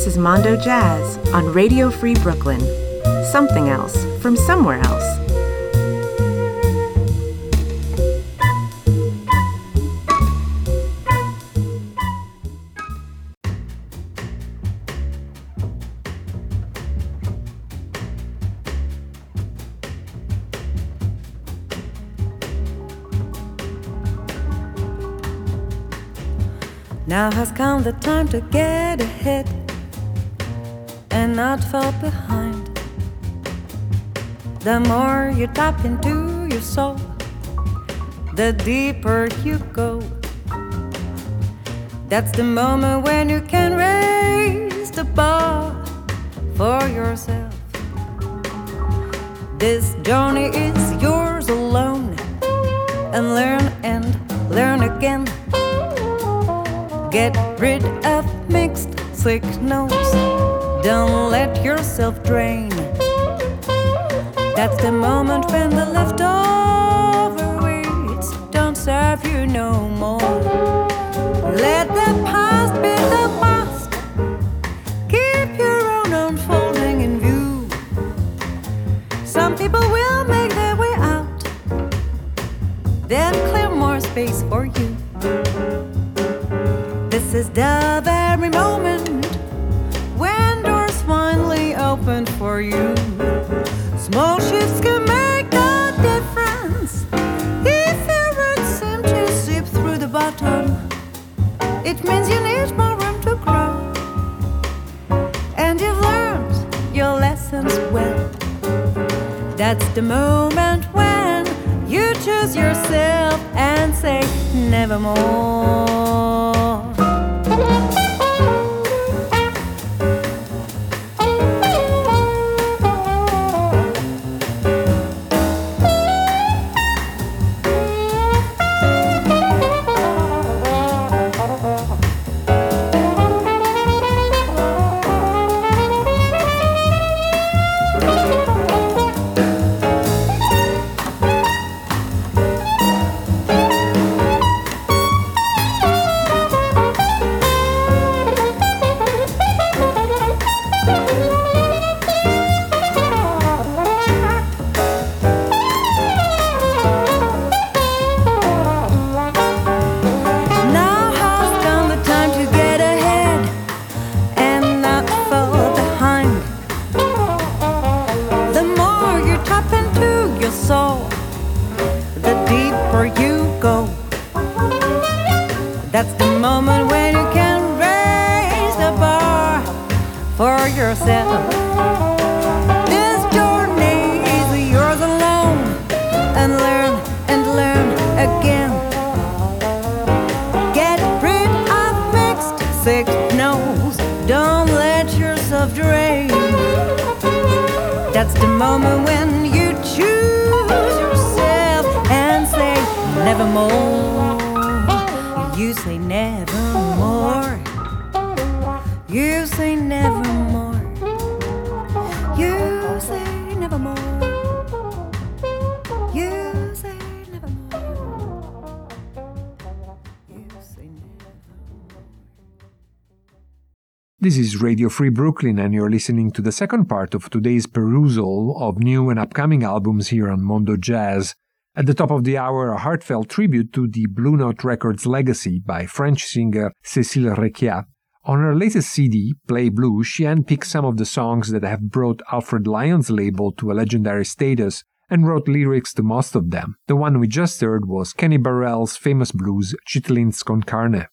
This is Mondo Jazz on Radio Free Brooklyn. Something else from somewhere else. Now has come the time to get ahead not fall behind. The more you tap into your soul, the deeper you go. That's the moment when you can raise the bar for yourself. This journey is yours alone, and learn and learn again. Get rid of mixed signals. Don't let yourself drain. That's the moment when the leftover weights don't serve you no more. Let the past be the past. Keep your own unfolding in view. Some people will make their way out, then clear more space for you. This is the you. Small shifts can make a difference. If your roots seem to seep through the bottom, it means you need more room to grow. And you've learned your lessons well. That's the moment when you choose yourself and say, nevermore. Radio Free Brooklyn, and you're listening to the second part of today's perusal of new and upcoming albums here on Mondo Jazz. At the top of the hour, a heartfelt tribute to the Blue Note Records legacy by French singer Cécile Recchia. On her latest CD, Play Blue, she handpicked some of the songs that have brought Alfred Lion's label to a legendary status and wrote lyrics to most of them. The one we just heard was Kenny Burrell's famous blues Chitlins con carne.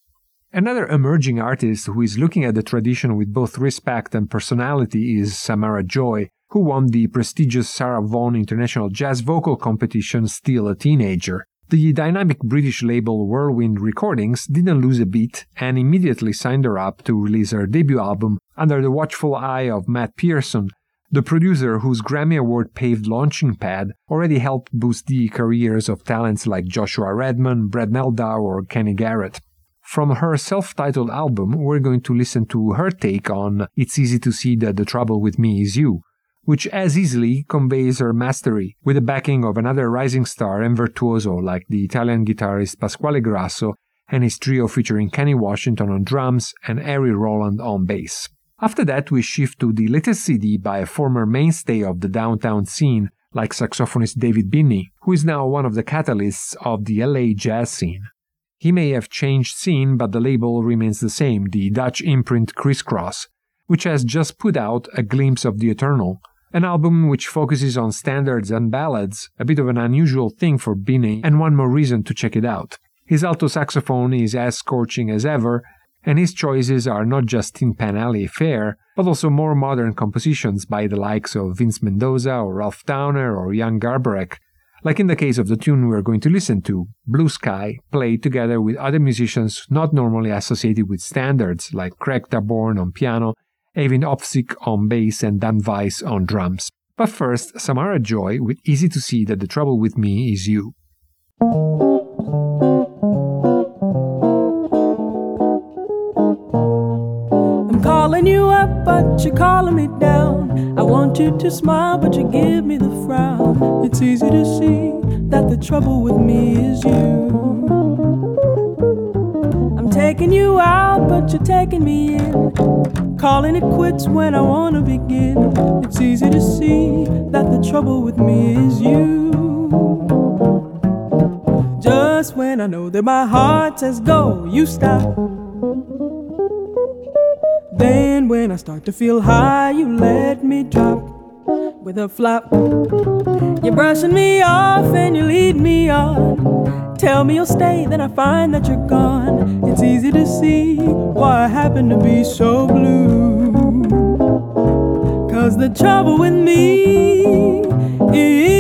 Another emerging artist who is looking at the tradition with both respect and personality is Samara Joy, who won the prestigious Sarah Vaughan International Jazz Vocal Competition still a teenager. The dynamic British label Whirlwind Recordings didn't lose a beat and immediately signed her up to release her debut album under the watchful eye of Matt Pearson, the producer whose Grammy Award paved launching pad already helped boost the careers of talents like Joshua Redman, Brad Mehldau, or Kenny Garrett. From her self titled album, we're going to listen to her take on It's Easy to See That the Trouble with Me Is You, which as easily conveys her mastery, with the backing of another rising star and virtuoso like the Italian guitarist Pasquale Grasso and his trio featuring Kenny Washington on drums and Ari Roland on bass. After that, we shift to the latest CD by a former mainstay of the downtown scene, like saxophonist David Binney, who is now one of the catalysts of the LA jazz scene. He may have changed scene, but the label remains the same, the Dutch imprint Criss Cross, which has just put out A Glimpse of the Eternal, an album which focuses on standards and ballads, a bit of an unusual thing for Binney, and one more reason to check it out. His alto saxophone is as scorching as ever, and his choices are not just Tin Pan Alley fare, but also more modern compositions by the likes of Vince Mendoza or Ralph Towner or Jan Garbarek, like in the case of the tune we're going to listen to, Blue Sky, played together with other musicians not normally associated with standards, like Craig Taborn on piano, Eivind Opsvik on bass, and Dan Weiss on drums. But first, Samara Joy with Easy to See That the Trouble with Me Is You. But you're calling me down. I want you to smile, but you give me the frown. It's easy to see that the trouble with me is you. I'm taking you out, but you're taking me in. Calling it quits when I wanna begin. It's easy to see that the trouble with me is you. Just when I know that my heart says go, you stop. Then when I start to feel high, you let me drop with a flop. You're brushing me off and you lead me on. Tell me you'll stay, then I find that you're gone. It's easy to see why I happen to be so blue. Cause the trouble with me is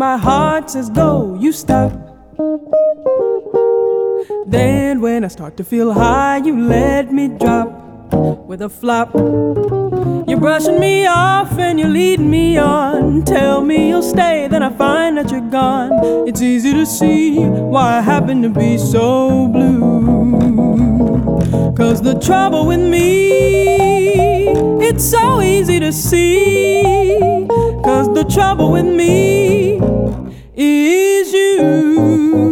my heart says go, you stop. Then when I start to feel high, you let me drop with a flop. You're brushing me off and you're leading me on. Tell me you'll stay, then I find that you're gone. It's easy to see why I happen to be so blue. Cause the trouble with me, it's so easy to see. The trouble with me is you.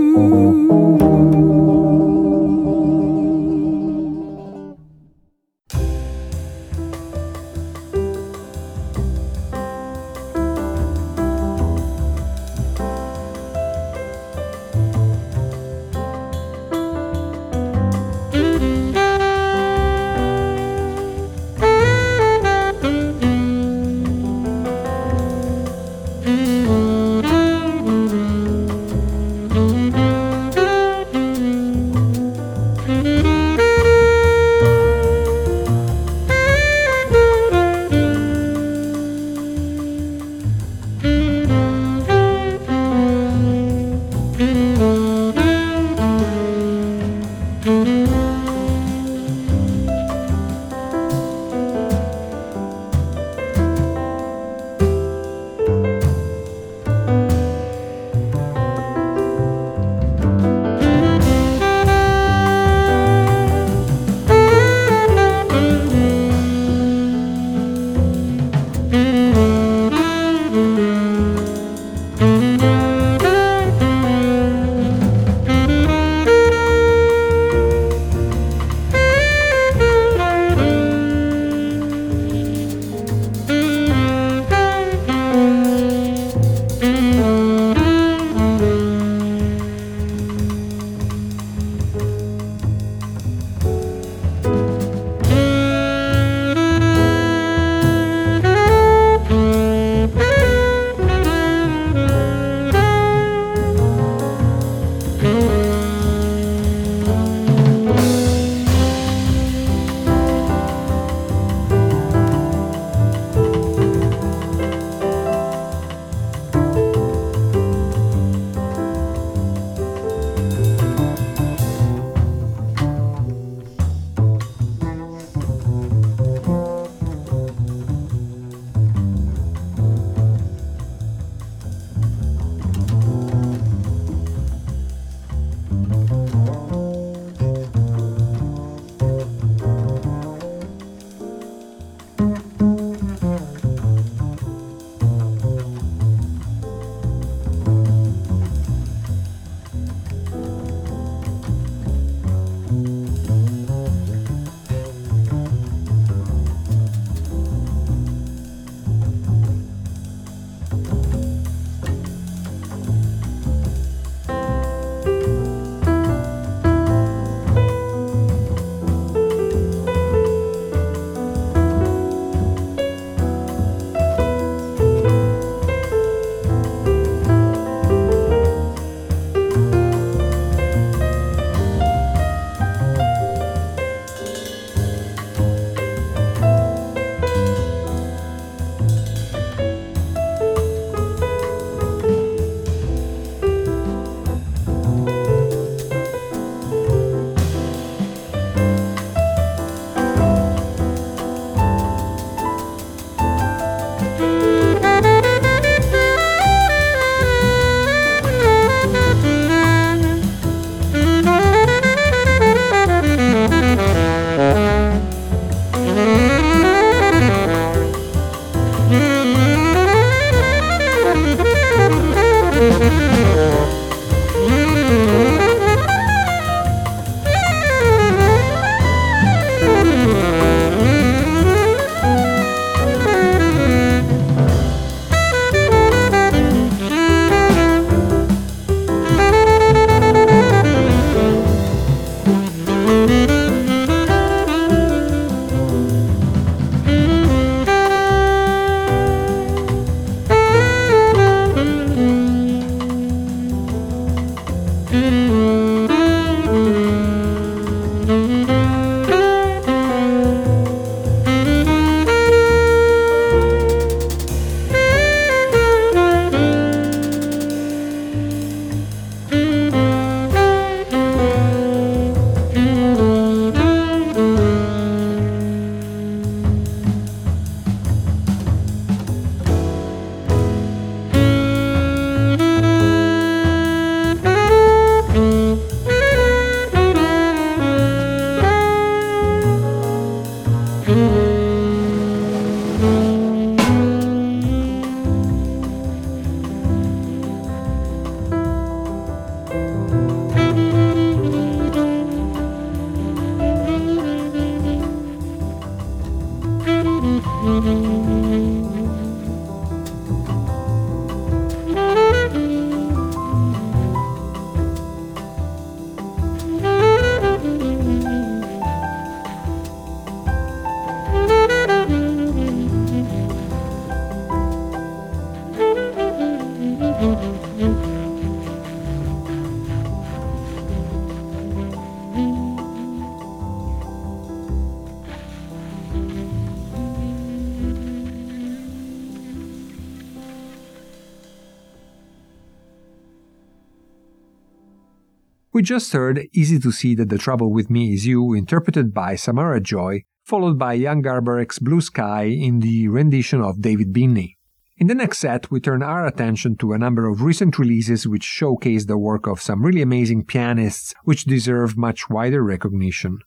Just heard Easy to See That the Trouble with Me Is You, interpreted by Samara Joy, followed by Jan Garbarek's Blue Sky in the rendition of David Binney. In the next set, we turn our attention to a number of recent releases which showcase the work of some really amazing pianists which deserve much wider recognition.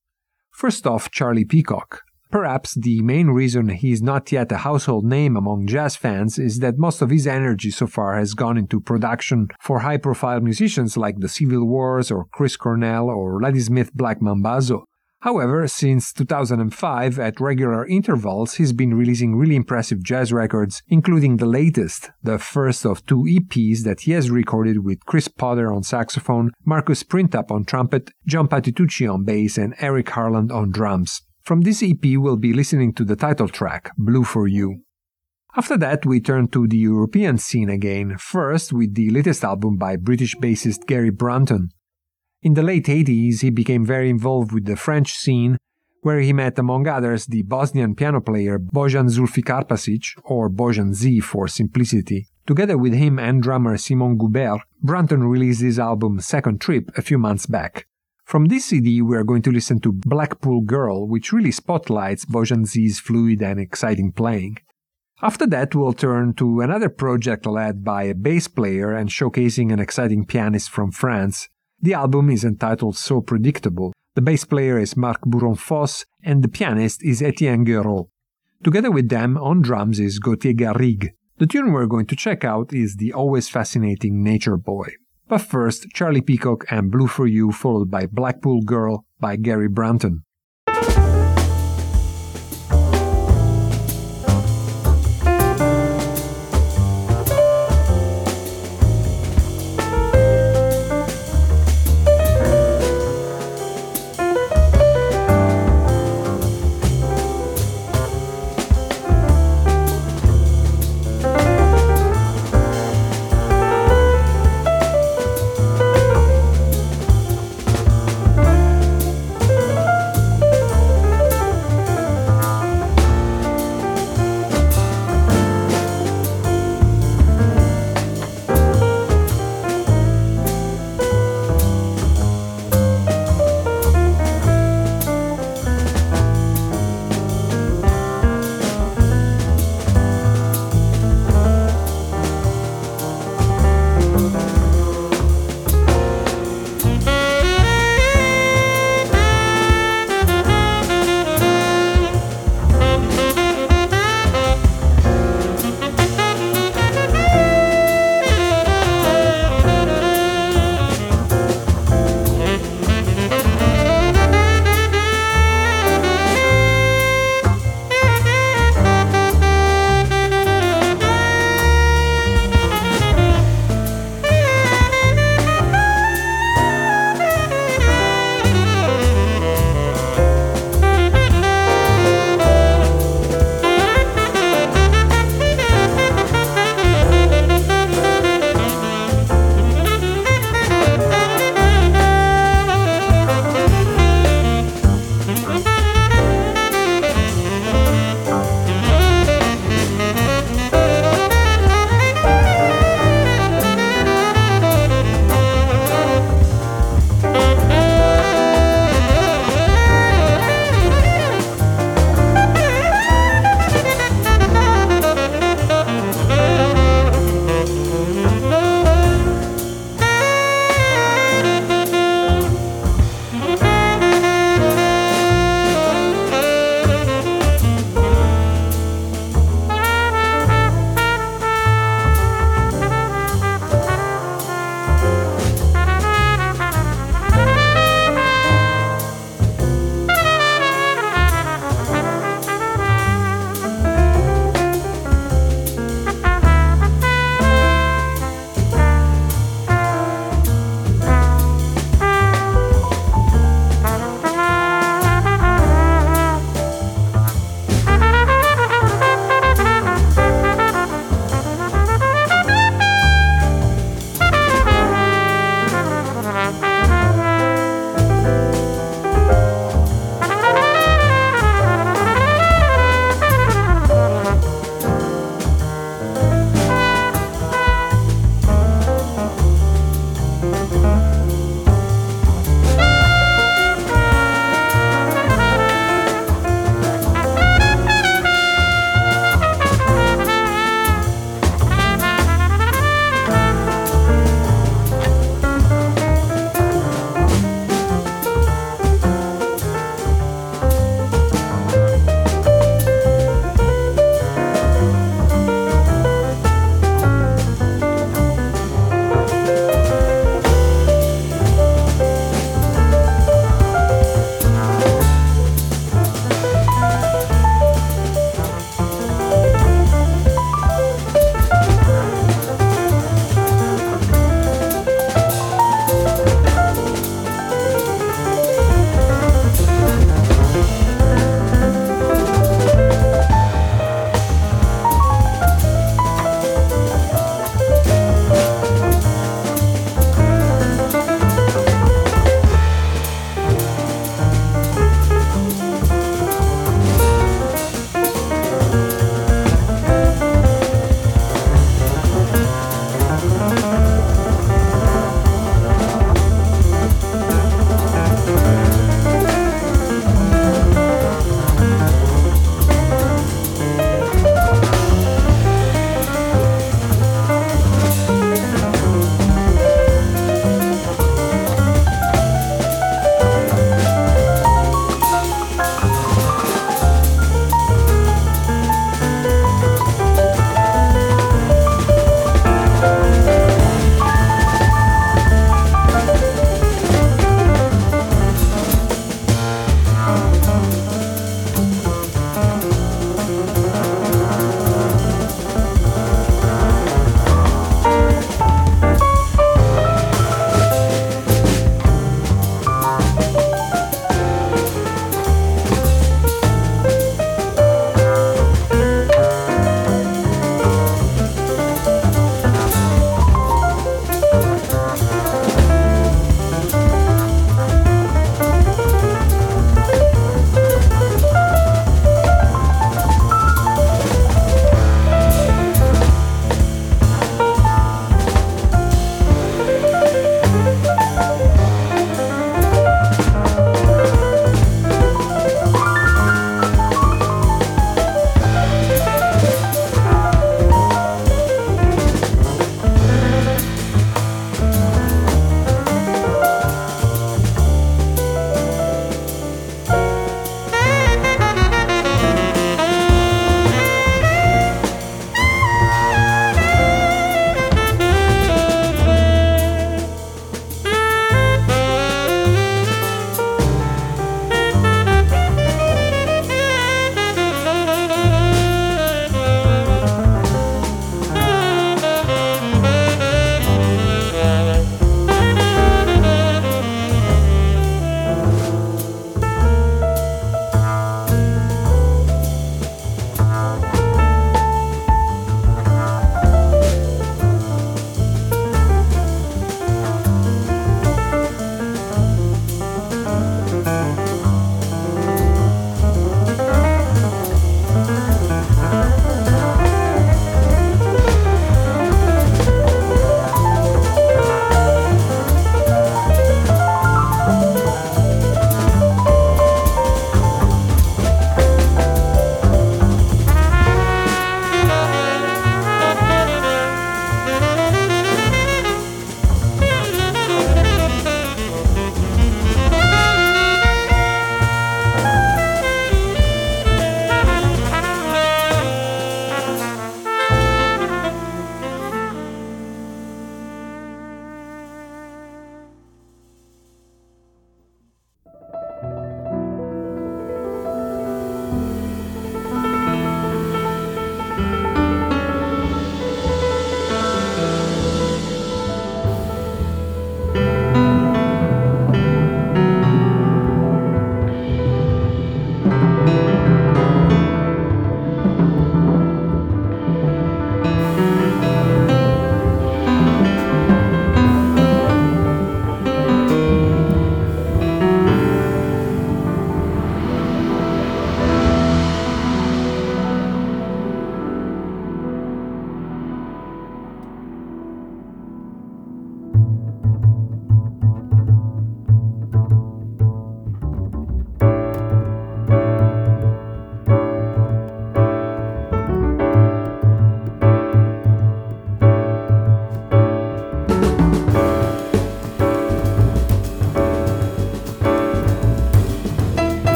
First off, Charlie Peacock. Perhaps the main reason he is not yet a household name among jazz fans is that most of his energy so far has gone into production for high profile musicians like the Civil Wars or Chris Cornell or Ladysmith Black Mambazo. However, since 2005, at regular intervals, he's been releasing really impressive jazz records, including the latest, the first of two EPs that he has recorded with Chris Potter on saxophone, Marcus Printup on trumpet, John Patitucci on bass, and Eric Harland on drums. From this EP, we'll be listening to the title track, Blue for You. After that, we turn to the European scene again, first with the latest album by British bassist Gary Brunton. In the late 80s, he became very involved with the French scene, where he met, among others, the Bosnian piano player Bojan Zulfikarpasic, or Bojan Z for simplicity. Together with him and drummer Simon Goubert, Brunton released his album Second Trip a few months back. From this CD, we are going to listen to Blackpool Girl, which really spotlights Bojan Z's fluid and exciting playing. After that, we'll turn to another project led by a bass player and showcasing an exciting pianist from France. The album is entitled So Predictable. The bass player is Marc Buronfosse and the pianist is Etienne Gueraud. Together with them, on drums is Gauthier Garrigue. The tune we're going to check out is the always fascinating Nature Boy. But first, Charlie Peacock and Blue for You, followed by Blackpool Girl by Gary Brunton.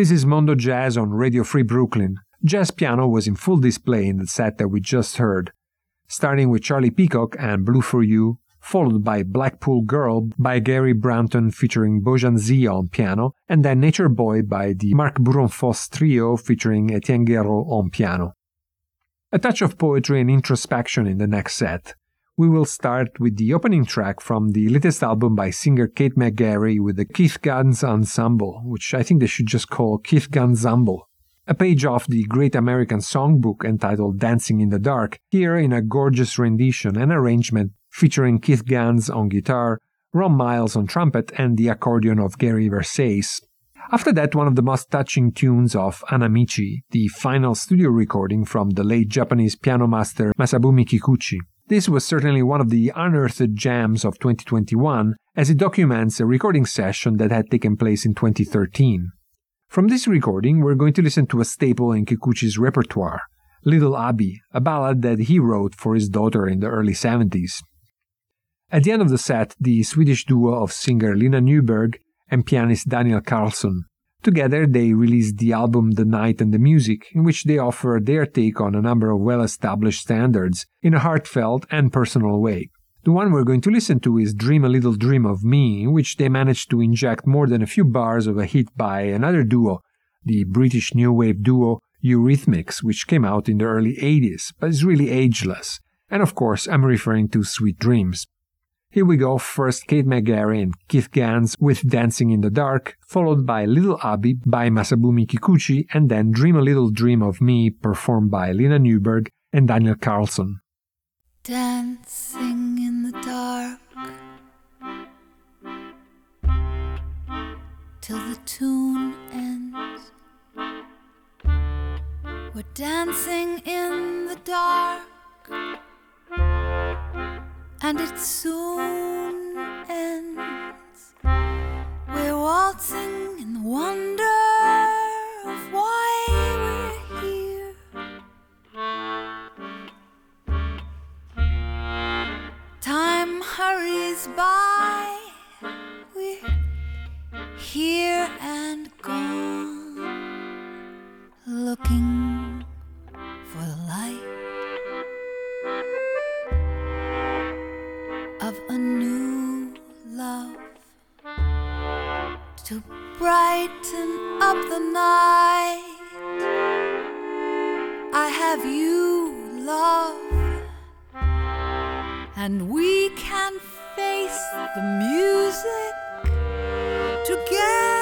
This is Mondo Jazz on Radio Free Brooklyn. Jazz piano was in full display in the set that we just heard, starting with Charlie Peacock and Blue for You, followed by Blackpool Girl by Gary Brunton featuring Bojan Z on piano, and then Nature Boy by the Marc Buronfosse trio featuring Etienne Guerrot on piano. A touch of poetry and introspection in the next set. We will start with the opening track from the latest album by singer Kate McGarry with the Keith Ganz Ensemble, which I think they should just call Keith Ganzemble a page off the Great American Songbook entitled Dancing in the Dark, here in a gorgeous rendition and arrangement featuring Keith Ganz on guitar, Ron Miles on trumpet, and the accordion of Gary Versace. After that, one of the most touching tunes of Hanamichi, the final studio recording from the late Japanese piano master Masabumi Kikuchi. This was certainly one of the unearthed gems of 2021, as it documents a recording session that had taken place in 2013. From this recording, we're going to listen to a staple in Kikuchi's repertoire, Little Abby, a ballad that he wrote for his daughter in the early 70s. At the end of the set, the Swedish duo of singer Lina Nyberg and pianist Daniel Karlsson. Together, they released the album The Night and the Music, in which they offer their take on a number of well established standards in a heartfelt and personal way. The one we're going to listen to is Dream a Little Dream of Me, in which they managed to inject more than a few bars of a hit by another duo, the British new wave duo Eurythmics, which came out in the early 80s, but is really ageless. And of course, I'm referring to Sweet Dreams. Here we go, first Kate McGarry and Keith Ganz with Dancing in the Dark, followed by Little Abby by Masabumi Kikuchi, and then Dream a Little Dream of Me performed by Lina Nyberg and Daniel Karlsson. Dancing in the dark till the tune ends. We're dancing in the dark, and it soon ends. We're waltzing in wonder of why we're here. Time hurries by. We're here and gone, looking for the light to brighten up the night. I have you, love and we can face the music together.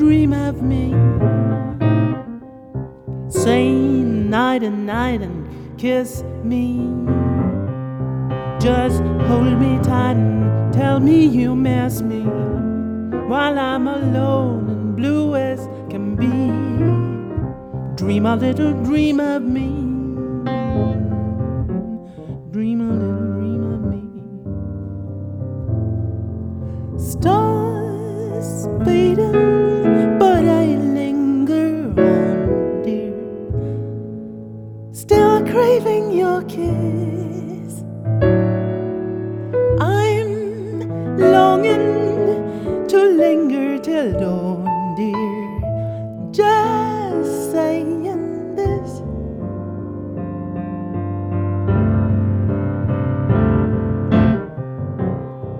Dream of me. Say night and night and kiss me. Just hold me tight and tell me you miss me while I'm alone and blue as can be. Dream a little dream of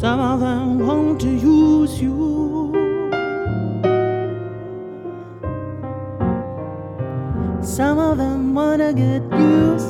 Some of them want to use you. Some of them wanna get used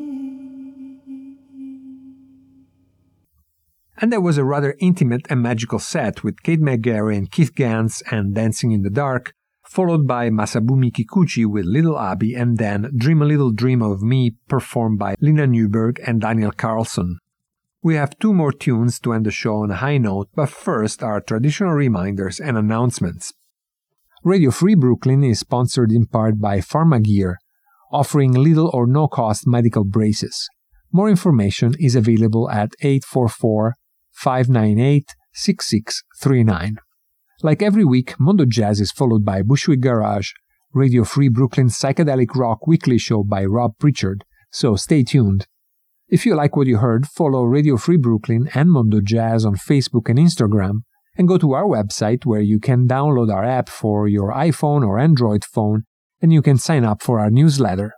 And there was a rather intimate and magical set with Kate McGarry and Keith Ganz and Dancing in the Dark, followed by Masabumi Kikuchi with Little Abby and then Dream a Little Dream of Me performed by Lina Nyberg and Daniel Karlsson. We have two more tunes to end the show on a high note, but first our traditional reminders and announcements. Radio Free Brooklyn is sponsored in part by Pharmagear, offering little or no cost medical braces. More information is available at 844 598 6639. Like every week, Mondo Jazz is followed by Bushwick Garage, Radio Free Brooklyn's psychedelic rock weekly show by Rob Pritchard, so stay tuned. If you like what you heard, follow Radio Free Brooklyn and Mondo Jazz on Facebook and Instagram, and go to our website where you can download our app for your iPhone or Android phone, and you can sign up for our newsletter.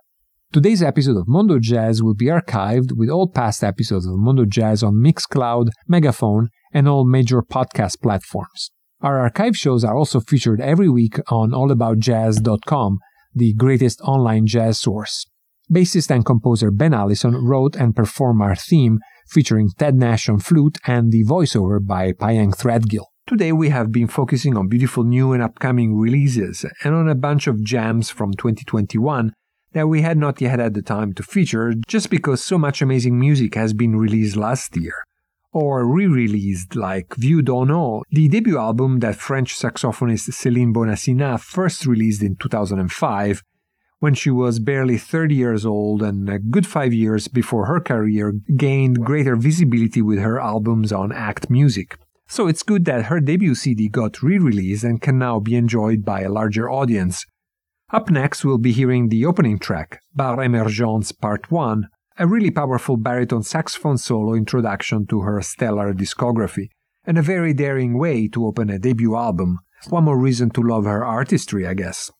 Today's episode of Mondo Jazz will be archived with all past episodes of Mondo Jazz on Mixcloud, Megaphone, and all major podcast platforms. Our archive shows are also featured every week on allaboutjazz.com, the greatest online jazz source. Bassist and composer Ben Allison wrote and performed our theme featuring Ted Nash on flute and the voiceover by Pyeng Threadgill. Today we have been focusing on beautiful new and upcoming releases and on a bunch of jams from 2021 that we had not yet had the time to feature just because so much amazing music has been released last year. or re released like Vue d'en haut, the debut album that French saxophonist Céline Bonacina first released in 2005 when she was barely 30 years old and a good five years before her career gained greater visibility with her albums on Act Music. So it's good that her debut CD got re released and can now be enjoyed by a larger audience. Up next, we'll be hearing the opening track, Bar Emergence Part 1, a really powerful baritone saxophone solo introduction to her stellar discography, and a very daring way to open a debut album. One more reason to love her artistry, I guess.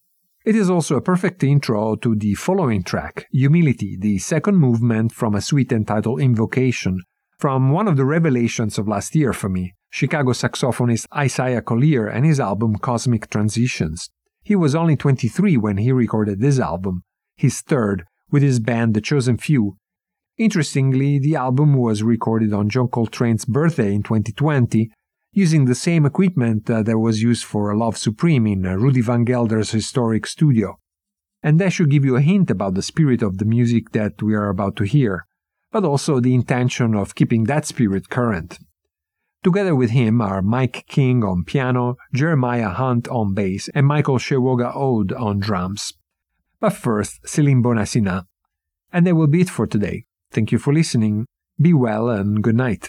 It is also a perfect intro to the following track, Humility, the second movement from a suite entitled Invocation, from one of the revelations of last year for me, Chicago saxophonist Isaiah Collier and his album Cosmic Transitions. He was only 23 when he recorded this album, his third, with his band The Chosen Few, Interestingly, the album was recorded on John Coltrane's birthday in 2020 using the same equipment uh, that was used for Love Supreme in uh, Rudy Van Gelder's historic studio. And that should give you a hint about the spirit of the music that we are about to hear, but also the intention of keeping that spirit current. Together with him are Mike King on piano, Jeremiah Hunt on bass, and Michael Shekwoaga Ode on drums. But first, Céline Bonacina. And that will be it for today. Thank you for listening. Be well and good night.